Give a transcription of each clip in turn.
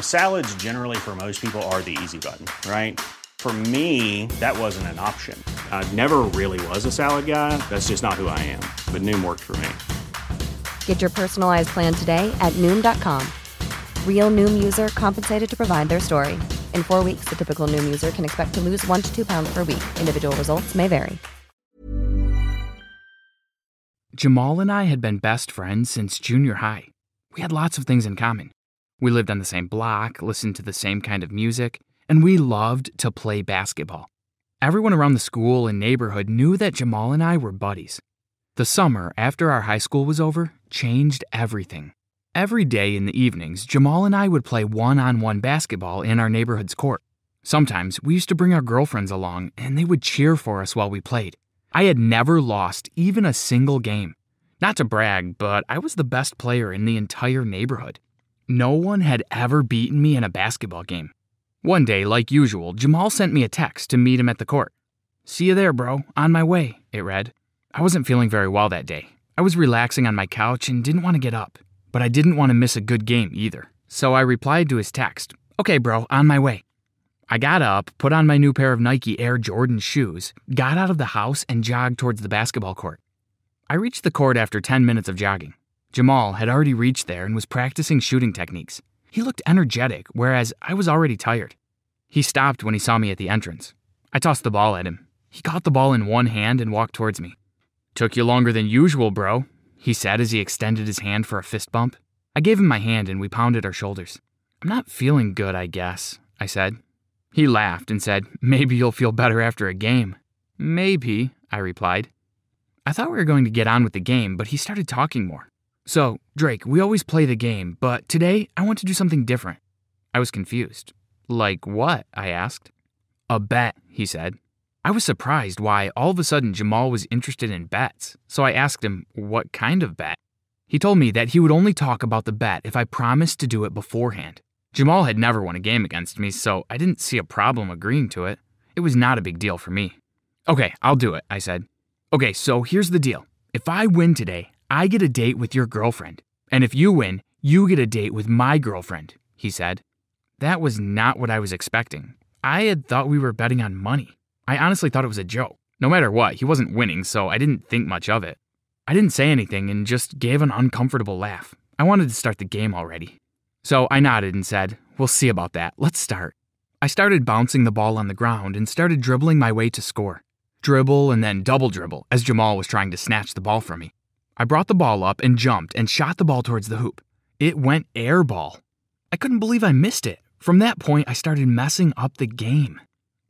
Salads, generally, for most people, are the easy button, right? For me, that wasn't an option. I never really was a salad guy. That's just not who I am. But Noom worked for me. Get your personalized plan today at Noom.com. Real Noom user compensated to provide their story. In four weeks, the typical Noom user can expect to lose one to two pounds per week. Individual results may vary. Jamal and I had been best friends since junior high. We had lots of things in common. We lived on the same block, listened to the same kind of music, and we loved to play basketball. Everyone around the school and neighborhood knew that Jamal and I were buddies. The summer after our high school was over changed everything. Every day in the evenings, Jamal and I would play one on one basketball in our neighborhood's court. Sometimes we used to bring our girlfriends along, and they would cheer for us while we played. I had never lost even a single game. Not to brag, but I was the best player in the entire neighborhood. No one had ever beaten me in a basketball game. One day, like usual, Jamal sent me a text to meet him at the court. See you there, bro. On my way, it read. I wasn't feeling very well that day. I was relaxing on my couch and didn't want to get up, but I didn't want to miss a good game either. So I replied to his text Okay, bro, on my way. I got up, put on my new pair of Nike Air Jordan shoes, got out of the house, and jogged towards the basketball court. I reached the court after 10 minutes of jogging. Jamal had already reached there and was practicing shooting techniques. He looked energetic, whereas I was already tired. He stopped when he saw me at the entrance. I tossed the ball at him. He caught the ball in one hand and walked towards me. Took you longer than usual, bro, he said as he extended his hand for a fist bump. I gave him my hand and we pounded our shoulders. I'm not feeling good, I guess, I said. He laughed and said, Maybe you'll feel better after a game. Maybe, I replied. I thought we were going to get on with the game, but he started talking more. So, Drake, we always play the game, but today I want to do something different. I was confused. Like what? I asked. A bet, he said. I was surprised why all of a sudden Jamal was interested in bets, so I asked him, What kind of bet? He told me that he would only talk about the bet if I promised to do it beforehand. Jamal had never won a game against me, so I didn't see a problem agreeing to it. It was not a big deal for me. Okay, I'll do it, I said. Okay, so here's the deal. If I win today, I get a date with your girlfriend. And if you win, you get a date with my girlfriend, he said. That was not what I was expecting. I had thought we were betting on money. I honestly thought it was a joke. No matter what, he wasn't winning, so I didn't think much of it. I didn't say anything and just gave an uncomfortable laugh. I wanted to start the game already. So I nodded and said, We'll see about that. Let's start. I started bouncing the ball on the ground and started dribbling my way to score. Dribble and then double dribble as Jamal was trying to snatch the ball from me. I brought the ball up and jumped and shot the ball towards the hoop. It went air ball. I couldn't believe I missed it. From that point, I started messing up the game.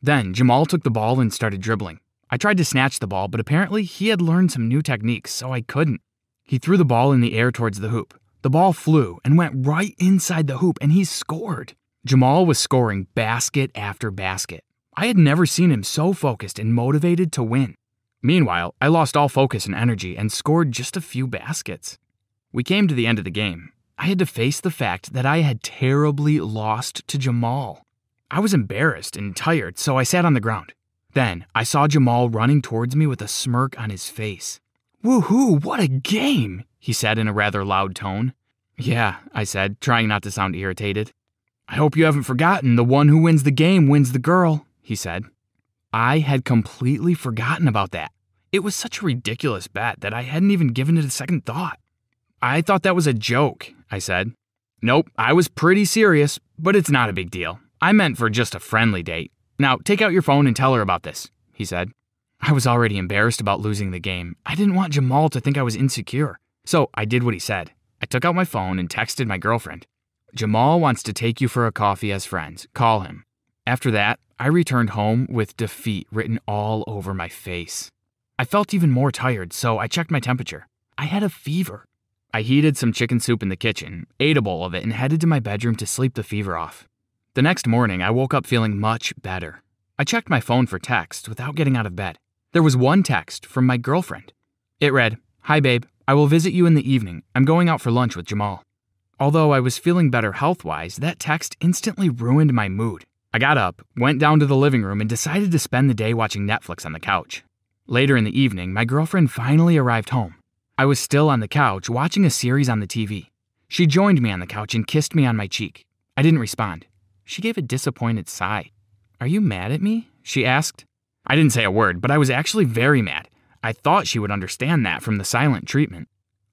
Then Jamal took the ball and started dribbling. I tried to snatch the ball, but apparently he had learned some new techniques, so I couldn't. He threw the ball in the air towards the hoop. The ball flew and went right inside the hoop, and he scored. Jamal was scoring basket after basket. I had never seen him so focused and motivated to win. Meanwhile, I lost all focus and energy and scored just a few baskets. We came to the end of the game. I had to face the fact that I had terribly lost to Jamal. I was embarrassed and tired, so I sat on the ground. Then I saw Jamal running towards me with a smirk on his face. Woohoo, what a game! he said in a rather loud tone. Yeah, I said, trying not to sound irritated. I hope you haven't forgotten the one who wins the game wins the girl, he said. I had completely forgotten about that. It was such a ridiculous bet that I hadn't even given it a second thought. I thought that was a joke, I said. Nope, I was pretty serious, but it's not a big deal. I meant for just a friendly date. Now, take out your phone and tell her about this, he said. I was already embarrassed about losing the game. I didn't want Jamal to think I was insecure. So I did what he said. I took out my phone and texted my girlfriend. Jamal wants to take you for a coffee as friends. Call him. After that, I returned home with defeat written all over my face. I felt even more tired, so I checked my temperature. I had a fever. I heated some chicken soup in the kitchen, ate a bowl of it, and headed to my bedroom to sleep the fever off. The next morning, I woke up feeling much better. I checked my phone for text without getting out of bed. There was one text from my girlfriend. It read, Hi, babe. I will visit you in the evening. I'm going out for lunch with Jamal. Although I was feeling better health wise, that text instantly ruined my mood. I got up, went down to the living room, and decided to spend the day watching Netflix on the couch. Later in the evening, my girlfriend finally arrived home. I was still on the couch watching a series on the TV. She joined me on the couch and kissed me on my cheek. I didn't respond. She gave a disappointed sigh. Are you mad at me? She asked. I didn't say a word, but I was actually very mad. I thought she would understand that from the silent treatment.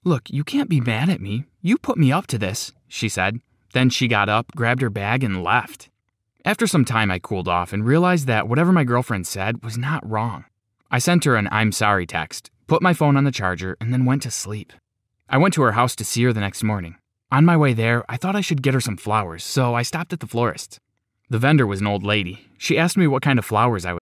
Look, you can't be mad at me. You put me up to this, she said. Then she got up, grabbed her bag, and left. After some time, I cooled off and realized that whatever my girlfriend said was not wrong. I sent her an I'm sorry text, put my phone on the charger, and then went to sleep. I went to her house to see her the next morning. On my way there, I thought I should get her some flowers, so I stopped at the florist's. The vendor was an old lady. She asked me what kind of flowers I would.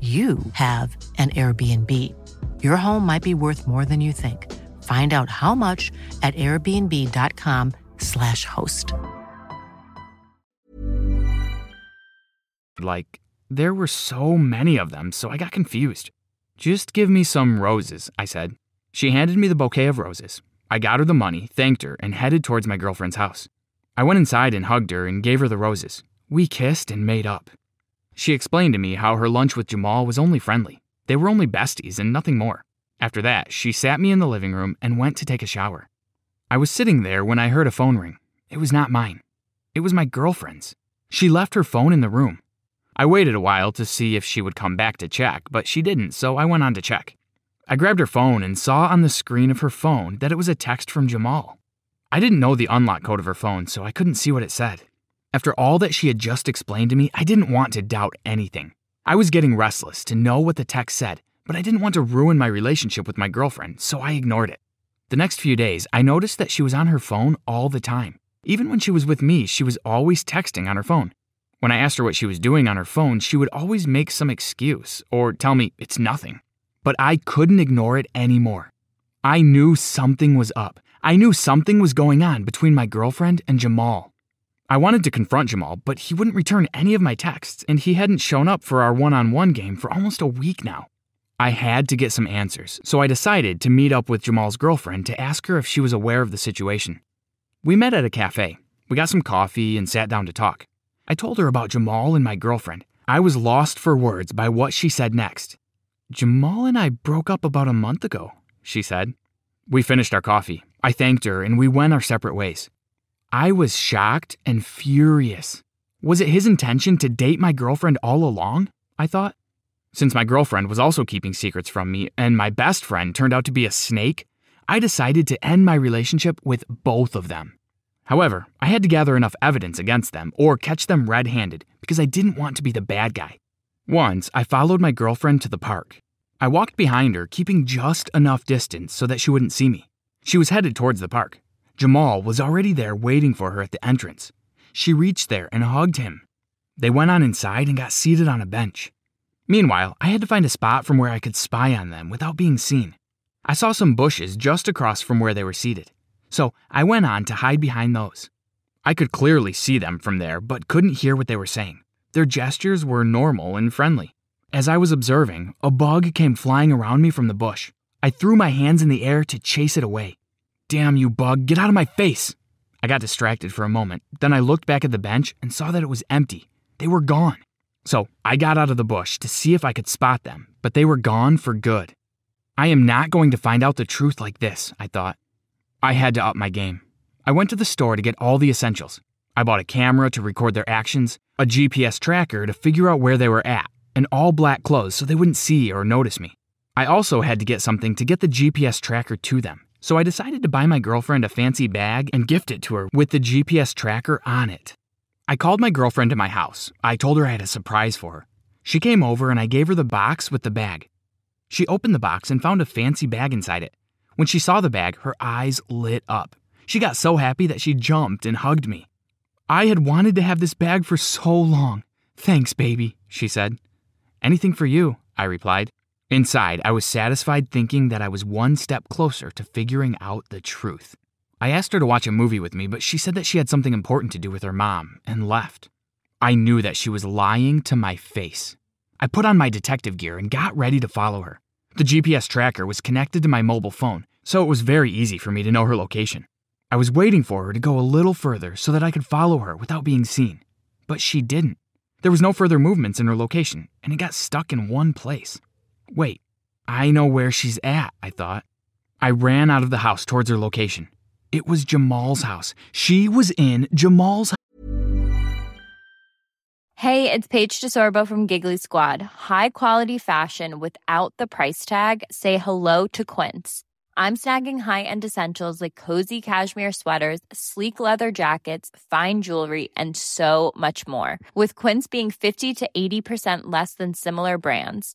you have an Airbnb. Your home might be worth more than you think. Find out how much at airbnb.com/slash host. Like, there were so many of them, so I got confused. Just give me some roses, I said. She handed me the bouquet of roses. I got her the money, thanked her, and headed towards my girlfriend's house. I went inside and hugged her and gave her the roses. We kissed and made up. She explained to me how her lunch with Jamal was only friendly. They were only besties and nothing more. After that, she sat me in the living room and went to take a shower. I was sitting there when I heard a phone ring. It was not mine. It was my girlfriend's. She left her phone in the room. I waited a while to see if she would come back to check, but she didn't, so I went on to check. I grabbed her phone and saw on the screen of her phone that it was a text from Jamal. I didn't know the unlock code of her phone, so I couldn't see what it said. After all that she had just explained to me, I didn't want to doubt anything. I was getting restless to know what the text said, but I didn't want to ruin my relationship with my girlfriend, so I ignored it. The next few days, I noticed that she was on her phone all the time. Even when she was with me, she was always texting on her phone. When I asked her what she was doing on her phone, she would always make some excuse or tell me it's nothing. But I couldn't ignore it anymore. I knew something was up. I knew something was going on between my girlfriend and Jamal. I wanted to confront Jamal, but he wouldn't return any of my texts, and he hadn't shown up for our one on one game for almost a week now. I had to get some answers, so I decided to meet up with Jamal's girlfriend to ask her if she was aware of the situation. We met at a cafe. We got some coffee and sat down to talk. I told her about Jamal and my girlfriend. I was lost for words by what she said next. Jamal and I broke up about a month ago, she said. We finished our coffee. I thanked her and we went our separate ways. I was shocked and furious. Was it his intention to date my girlfriend all along? I thought. Since my girlfriend was also keeping secrets from me and my best friend turned out to be a snake, I decided to end my relationship with both of them. However, I had to gather enough evidence against them or catch them red handed because I didn't want to be the bad guy. Once, I followed my girlfriend to the park. I walked behind her, keeping just enough distance so that she wouldn't see me. She was headed towards the park. Jamal was already there waiting for her at the entrance. She reached there and hugged him. They went on inside and got seated on a bench. Meanwhile, I had to find a spot from where I could spy on them without being seen. I saw some bushes just across from where they were seated, so I went on to hide behind those. I could clearly see them from there, but couldn't hear what they were saying. Their gestures were normal and friendly. As I was observing, a bug came flying around me from the bush. I threw my hands in the air to chase it away. Damn you, bug, get out of my face! I got distracted for a moment. Then I looked back at the bench and saw that it was empty. They were gone. So I got out of the bush to see if I could spot them, but they were gone for good. I am not going to find out the truth like this, I thought. I had to up my game. I went to the store to get all the essentials. I bought a camera to record their actions, a GPS tracker to figure out where they were at, and all black clothes so they wouldn't see or notice me. I also had to get something to get the GPS tracker to them, so I decided to buy my girlfriend a fancy bag and gift it to her with the GPS tracker on it. I called my girlfriend to my house. I told her I had a surprise for her. She came over and I gave her the box with the bag. She opened the box and found a fancy bag inside it. When she saw the bag, her eyes lit up. She got so happy that she jumped and hugged me. I had wanted to have this bag for so long. Thanks, baby, she said. Anything for you, I replied. Inside, I was satisfied thinking that I was one step closer to figuring out the truth. I asked her to watch a movie with me, but she said that she had something important to do with her mom and left. I knew that she was lying to my face. I put on my detective gear and got ready to follow her. The GPS tracker was connected to my mobile phone, so it was very easy for me to know her location. I was waiting for her to go a little further so that I could follow her without being seen. But she didn't. There was no further movements in her location, and it got stuck in one place. Wait, I know where she's at, I thought. I ran out of the house towards her location. It was Jamal's house. She was in Jamal's Hey, it's Paige DeSorbo from Giggly Squad. High quality fashion without the price tag. Say hello to Quince. I'm snagging high-end essentials like cozy cashmere sweaters, sleek leather jackets, fine jewelry, and so much more. With Quince being 50 to 80% less than similar brands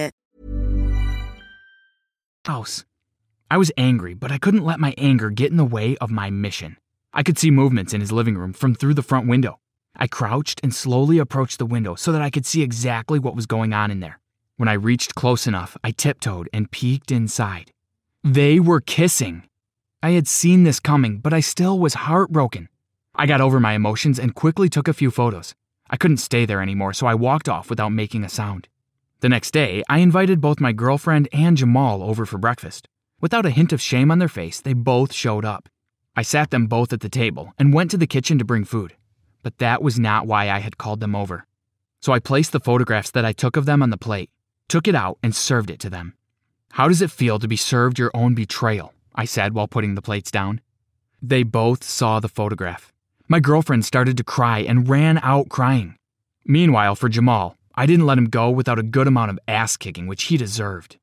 House. I was angry, but I couldn't let my anger get in the way of my mission. I could see movements in his living room from through the front window. I crouched and slowly approached the window so that I could see exactly what was going on in there. When I reached close enough, I tiptoed and peeked inside. They were kissing. I had seen this coming, but I still was heartbroken. I got over my emotions and quickly took a few photos. I couldn't stay there anymore, so I walked off without making a sound. The next day, I invited both my girlfriend and Jamal over for breakfast. Without a hint of shame on their face, they both showed up. I sat them both at the table and went to the kitchen to bring food. But that was not why I had called them over. So I placed the photographs that I took of them on the plate, took it out, and served it to them. How does it feel to be served your own betrayal? I said while putting the plates down. They both saw the photograph. My girlfriend started to cry and ran out crying. Meanwhile, for Jamal, I didn't let him go without a good amount of ass kicking, which he deserved.